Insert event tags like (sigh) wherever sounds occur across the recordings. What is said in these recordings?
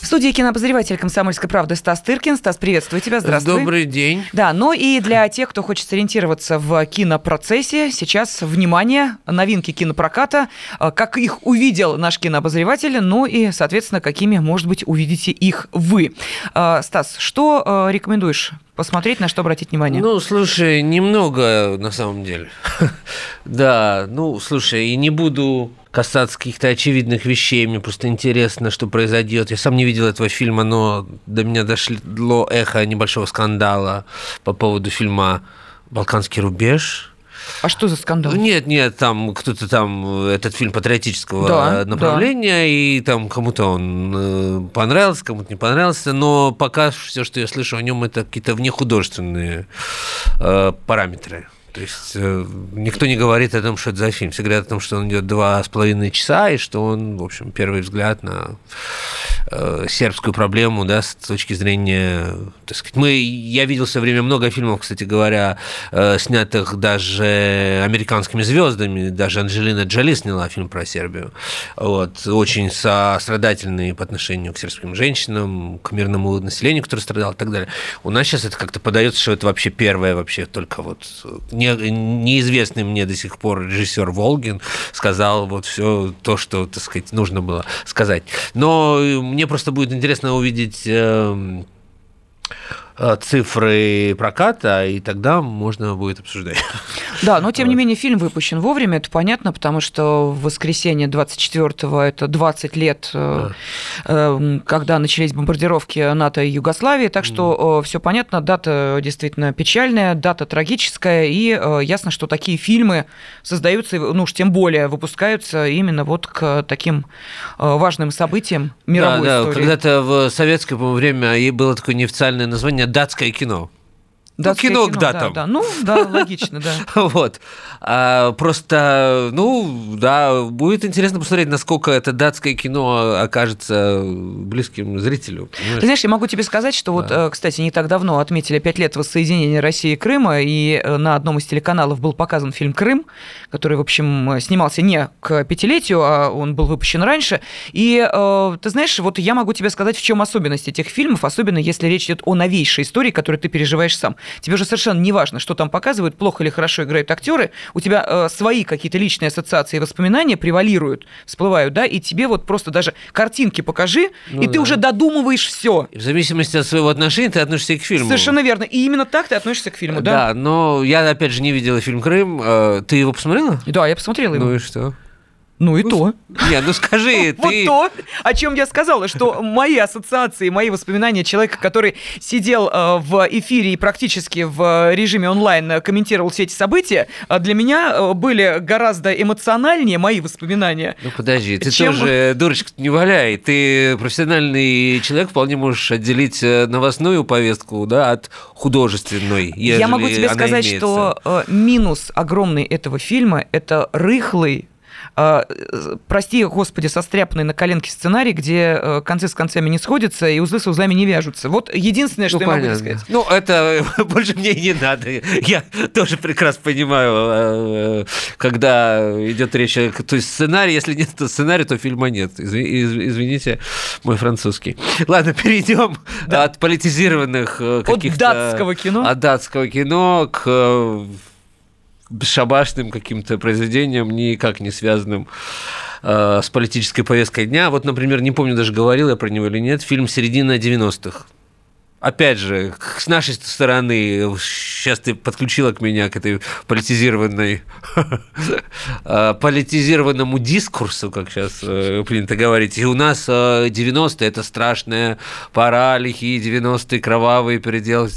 В студии кинообозреватель «Комсомольской правды» Стас Тыркин. Стас, приветствую тебя, здравствуй. Добрый день. Да, ну и для тех, кто хочет сориентироваться в кинопроцессе, сейчас, внимание, новинки кинопроката, э, как их увидел наш кинообозреватель, ну и, соответственно, какими, может быть, увидите их вы. Э, Стас, что э, рекомендуешь посмотреть, на что обратить внимание? Ну, слушай, немного на самом деле. (laughs) да, ну, слушай, и не буду касаться каких-то очевидных вещей, мне просто интересно, что произойдет. Я сам не видел этого фильма, но до меня дошло эхо небольшого скандала по поводу фильма «Балканский рубеж», а что за скандал? Нет, нет, там кто-то там, этот фильм патриотического да, направления, да. и там кому-то он э, понравился, кому-то не понравился, но пока все, что я слышу о нем, это какие-то внехудожественные э, параметры. То есть э, никто не говорит о том, что это за фильм. Все говорят о том, что он идет два с половиной часа, и что он, в общем, первый взгляд на сербскую проблему, да, с точки зрения, так сказать, мы, я видел все время много фильмов, кстати говоря, э, снятых даже американскими звездами, даже Анджелина Джоли сняла фильм про Сербию, вот, очень сострадательный по отношению к сербским женщинам, к мирному населению, которое страдало и так далее. У нас сейчас это как-то подается, что это вообще первое, вообще только вот не, неизвестный мне до сих пор режиссер Волгин сказал вот все то, что, так сказать, нужно было сказать. Но мне просто будет интересно увидеть эм, цифры проката, и тогда можно будет обсуждать. Да, но тем не менее фильм выпущен вовремя, это понятно, потому что в воскресенье 24-го это 20 лет, э, э, когда начались бомбардировки НАТО и Югославии, так что все понятно, дата действительно печальная, дата трагическая, и ясно, что такие фильмы создаются, ну уж тем более выпускаются именно вот к таким важным событиям мировой да, истории. Да, когда-то в советское время было такое неофициальное название that's Kaikino. Датское ну, кино, кино к датам. Да, да. Ну, да, логично, да. (laughs) вот. А, просто, ну, да, будет интересно посмотреть, насколько это датское кино окажется близким зрителю. Понимаешь? Ты знаешь, я могу тебе сказать, что да. вот, э, кстати, не так давно отметили пять лет воссоединения России и Крыма, и э, на одном из телеканалов был показан фильм «Крым», который, в общем, снимался не к пятилетию, а он был выпущен раньше. И, э, ты знаешь, вот я могу тебе сказать, в чем особенность этих фильмов, особенно если речь идет о новейшей истории, которую ты переживаешь сам. Тебе уже совершенно не важно, что там показывают, плохо или хорошо играют актеры, у тебя э, свои какие-то личные ассоциации и воспоминания превалируют, всплывают, да, и тебе вот просто даже картинки покажи, ну, и да. ты уже додумываешь все. В зависимости от своего отношения ты относишься к фильму. Совершенно верно. И именно так ты относишься к фильму, да? Да, но я, опять же, не видела фильм «Крым». Э, ты его посмотрела? Да, я посмотрела его. Ну и что? Ну и то. Не, ну скажи, (laughs) ты... Вот то, о чем я сказала, что мои ассоциации, мои воспоминания человека, который сидел э, в эфире и практически в режиме онлайн комментировал все эти события, э, для меня э, были гораздо эмоциональнее мои воспоминания. Ну подожди, ты чем... тоже дурочка не валяй. Ты профессиональный человек, вполне можешь отделить новостную повестку да, от художественной. Я могу тебе сказать, имеется. что минус огромный этого фильма – это рыхлый прости, господи, состряпанный на коленке сценарий, где э, концы с концами не сходятся и узлы с узлами не вяжутся. Вот единственное, что ну, я понятно. могу сказать. Ну, это (laughs) больше мне и не надо. Я тоже прекрасно понимаю, э, когда идет речь о... То есть сценарий, если нет сценария, то фильма нет. Извините, мой французский. Ладно, (laughs) перейдем да. от политизированных э, каких-то... От датского кино. От датского кино к бесшабашным каким-то произведением, никак не связанным э, с политической повесткой дня. Вот, например, не помню, даже говорил я про него или нет, фильм «Середина 90-х». Опять же, с нашей стороны, сейчас ты подключила к меня к этой политизированной, (laughs) э, политизированному дискурсу, как сейчас э, принято говорить. И у нас 90-е э, – это страшная пора, лихие 90-е, кровавые переделы.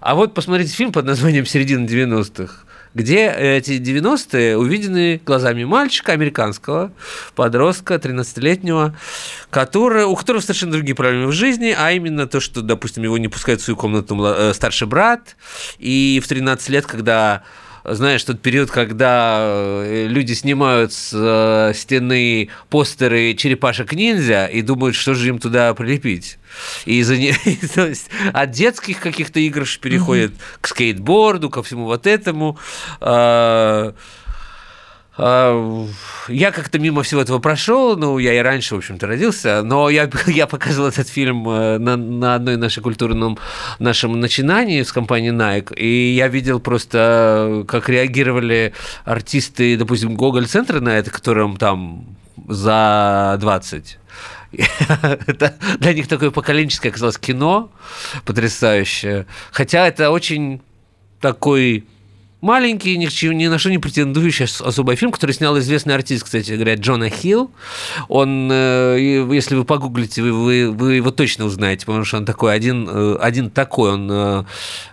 А вот посмотрите фильм под названием «Середина 90-х» где эти 90-е увидены глазами мальчика американского, подростка, 13-летнего, который, у которого совершенно другие проблемы в жизни, а именно то, что, допустим, его не пускают в свою комнату э, старший брат, и в 13 лет, когда знаешь, тот период, когда э, люди снимают с э, стены постеры черепашек-ниндзя и думают, что же им туда прилепить. И за не... (laughs) то есть от детских каких-то игрыш переходят угу. к скейтборду, ко всему вот этому. А, я как-то мимо всего этого прошел, ну, я и раньше, в общем-то, родился, но я, (laughs) я показывал этот фильм э, на, на одной нашей культурном нашем начинании с компанией Nike, и я видел просто, как реагировали артисты, допустим, Гоголь-центра на это, которым там за 20. (laughs) это для них такое поколенческое оказалось кино потрясающее. Хотя это очень такой маленький, ни, ни на что не претендующий особый фильм, который снял известный артист, кстати говоря, Джона Хилл. Он, э, если вы погуглите, вы, вы, вы его точно узнаете, потому что он такой один, э, один такой, он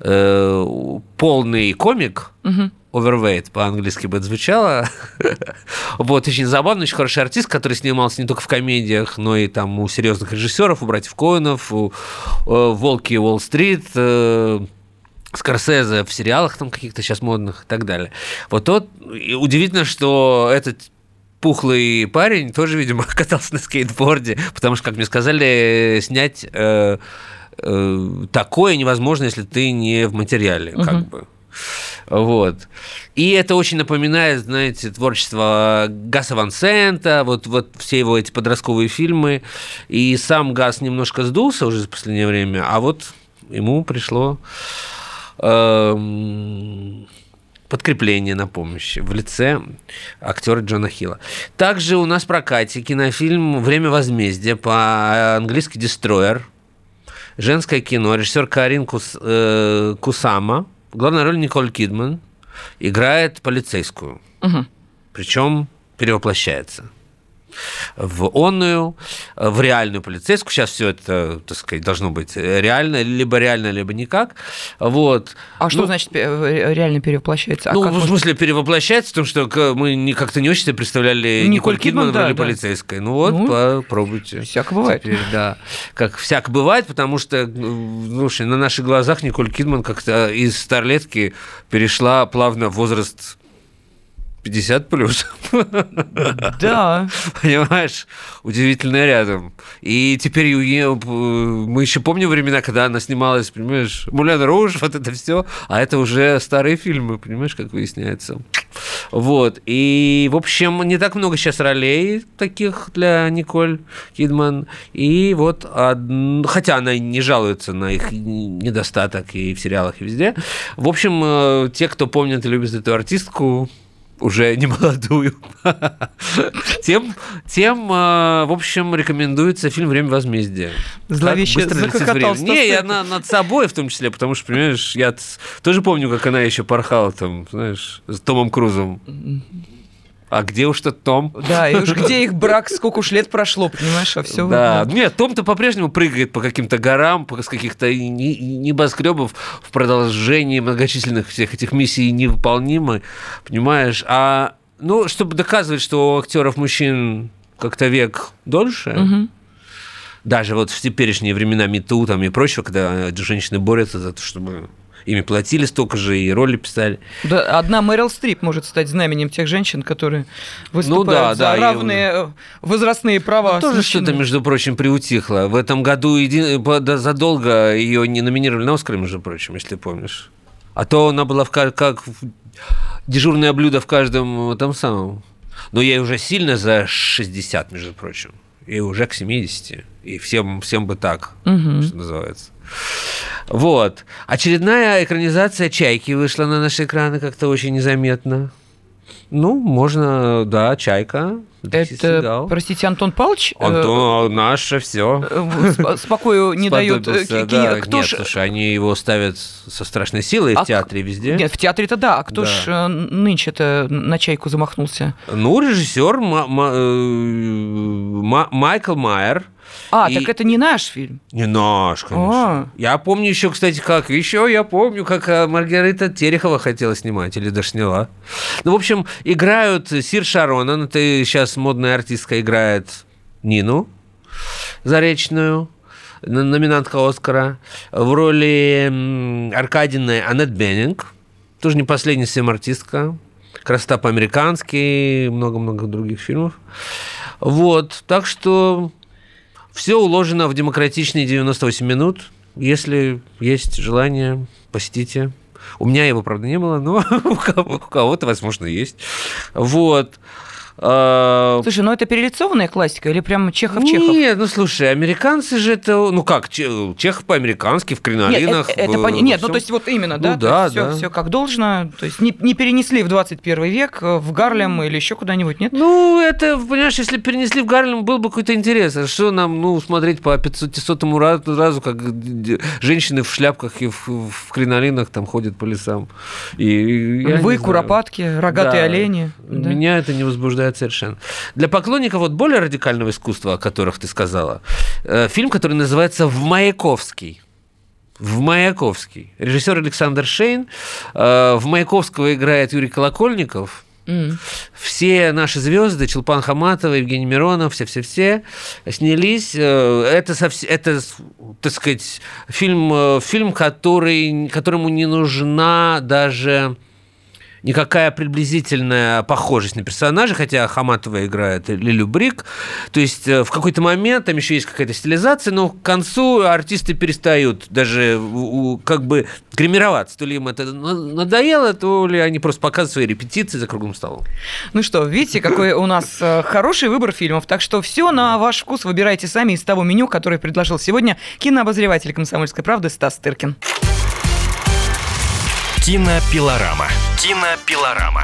э, полный комик. Угу overweight по-английски бы это звучало. (laughs) вот, очень забавный, очень хороший артист, который снимался не только в комедиях, но и там у серьезных режиссеров, у братьев Коинов, у, у Волки Уолл-стрит, Скорсезе в сериалах там каких-то сейчас модных и так далее. Вот тот, удивительно, что этот пухлый парень тоже, видимо, (laughs) катался на скейтборде, потому что, как мне сказали, снять э, э, такое невозможно, если ты не в материале, угу. как бы. Вот. И это очень напоминает, знаете, творчество Гаса Ван Сента, вот, вот все его эти подростковые фильмы. И сам Гас немножко сдулся уже в последнее время, а вот ему пришло подкрепление на помощь в лице актера Джона Хилла. Также у нас в прокате кинофильм «Время возмездия» по-английски «Дестройер». Женское кино. Режиссер Карин Кус, э, Кусама. Главная роль Николь Кидман. Играет полицейскую. Угу. Причем перевоплощается в онную, в реальную полицейскую. Сейчас все это, так сказать, должно быть реально, либо реально, либо никак. Вот. А что ну, значит реально перевоплощается? А ну, в смысле перевоплощается, потому что мы как-то не очень себе представляли Николь, Николь Кидман в роли да, полицейской. Ну вот, ну, попробуйте. Всяко бывает. Теперь, да. Как всяко бывает, потому что, слушай, на наших глазах Николь Кидман как-то из старлетки перешла плавно в возраст 50 плюс. Да. Понимаешь, удивительно рядом. И теперь мы еще помним времена, когда она снималась, понимаешь, Мулян Руж, вот это все, а это уже старые фильмы, понимаешь, как выясняется. Вот. И, в общем, не так много сейчас ролей таких для Николь Кидман. И вот, хотя она не жалуется на их недостаток и в сериалах, и везде. В общем, э, те, кто помнит и любит эту артистку, уже не молодую. (laughs) тем, тем, а, в общем, рекомендуется фильм «Время возмездия». Зловеще Не, я на, над собой в том числе, потому что, понимаешь, я тоже помню, как она еще порхала там, знаешь, с Томом Крузом. А где уж тот Том? Да, и уж где их брак, сколько уж лет прошло, понимаешь, а все. Да, вот, нет, Том-то по-прежнему прыгает по каким-то горам, по с каких-то небоскребов в продолжении многочисленных всех этих миссий невыполнимы, понимаешь? А, ну, чтобы доказывать, что у актеров мужчин как-то век дольше, угу. даже вот в теперешние времена МИТУ там и прочего, когда женщины борются за то, чтобы ими платили столько же, и роли писали. Да, одна Мэрил Стрип может стать знаменем тех женщин, которые выступают ну, да, за да, равные и... Э, возрастные права. Ну, тоже что-то, между прочим, приутихло. В этом году еди... задолго ее не номинировали на Оскар, между прочим, если помнишь. А то она была в, как дежурное блюдо в каждом там самом. Но ей уже сильно за 60, между прочим. И уже к 70. И всем, всем бы так, угу. что называется. Вот. Очередная экранизация «Чайки» вышла на наши экраны как-то очень незаметно. Ну, можно, да, «Чайка». Это, простите, Антон Павлович? Э, Антон, наше все. Э, спокою не дают. Э, да. Кто нет, ж... слушай, они его ставят со страшной силой а в театре везде. Нет, в театре-то да. А кто да. ж нынче-то на «Чайку» замахнулся? Ну, режиссер Майкл Майер а, и... так это не наш фильм? Не наш, конечно. А. Я помню еще, кстати, как еще я помню, как э, Маргарита Терехова хотела снимать, или даже сняла. Ну, в общем, играют Сир Шаронан, это сейчас модная артистка играет Нину Заречную, номинантка Оскара. В роли Аркадины Аннет Беннинг, тоже не последняя всем артистка. Красота по-американски, много-много других фильмов. Вот, так что все уложено в демократичные 98 минут. Если есть желание, посетите. У меня его, правда, не было, но (laughs) у кого-то, возможно, есть. Вот. А, слушай, ну это перелицованная классика или прям Чехов-Чехов? Нет, ну слушай, американцы же это, ну как, Чехов по-американски, в кринолинах. Нет, это, в, это, нет ну то есть вот именно, да? Ну, да, все, да. все как должно, то есть не, не перенесли в 21 век э, в Гарлем или еще куда-нибудь, нет? Ну, это, понимаешь, если перенесли в Гарлем, был бы какой-то интерес. А что нам, ну, смотреть по 500 разу, как женщины в шляпках и в, в кринолинах там ходят по лесам. И, Вы, куропатки, рогатые да. олени. Меня да. это не возбуждает возбуждает совершенно. Для поклонников вот более радикального искусства, о которых ты сказала, э, фильм, который называется «В Маяковский» в Маяковский. Режиссер Александр Шейн. Э, в Маяковского играет Юрий Колокольников. Mm. Все наши звезды, Челпан Хаматова, Евгений Миронов, все-все-все снялись. Э, это, это, так сказать, фильм, фильм который, которому не нужна даже никакая приблизительная похожесть на персонажа, хотя Хаматова играет Лилю Брик. То есть э, в какой-то момент там еще есть какая-то стилизация, но к концу артисты перестают даже как бы гримироваться. То ли им это надоело, то ли они просто показывают свои репетиции за круглым столом. Ну что, видите, какой у нас э, хороший выбор фильмов. Так что все на ваш вкус выбирайте сами из того меню, которое предложил сегодня кинообозреватель «Комсомольской правды» Стас Тыркин. Кинопилорама. Кинопилорама.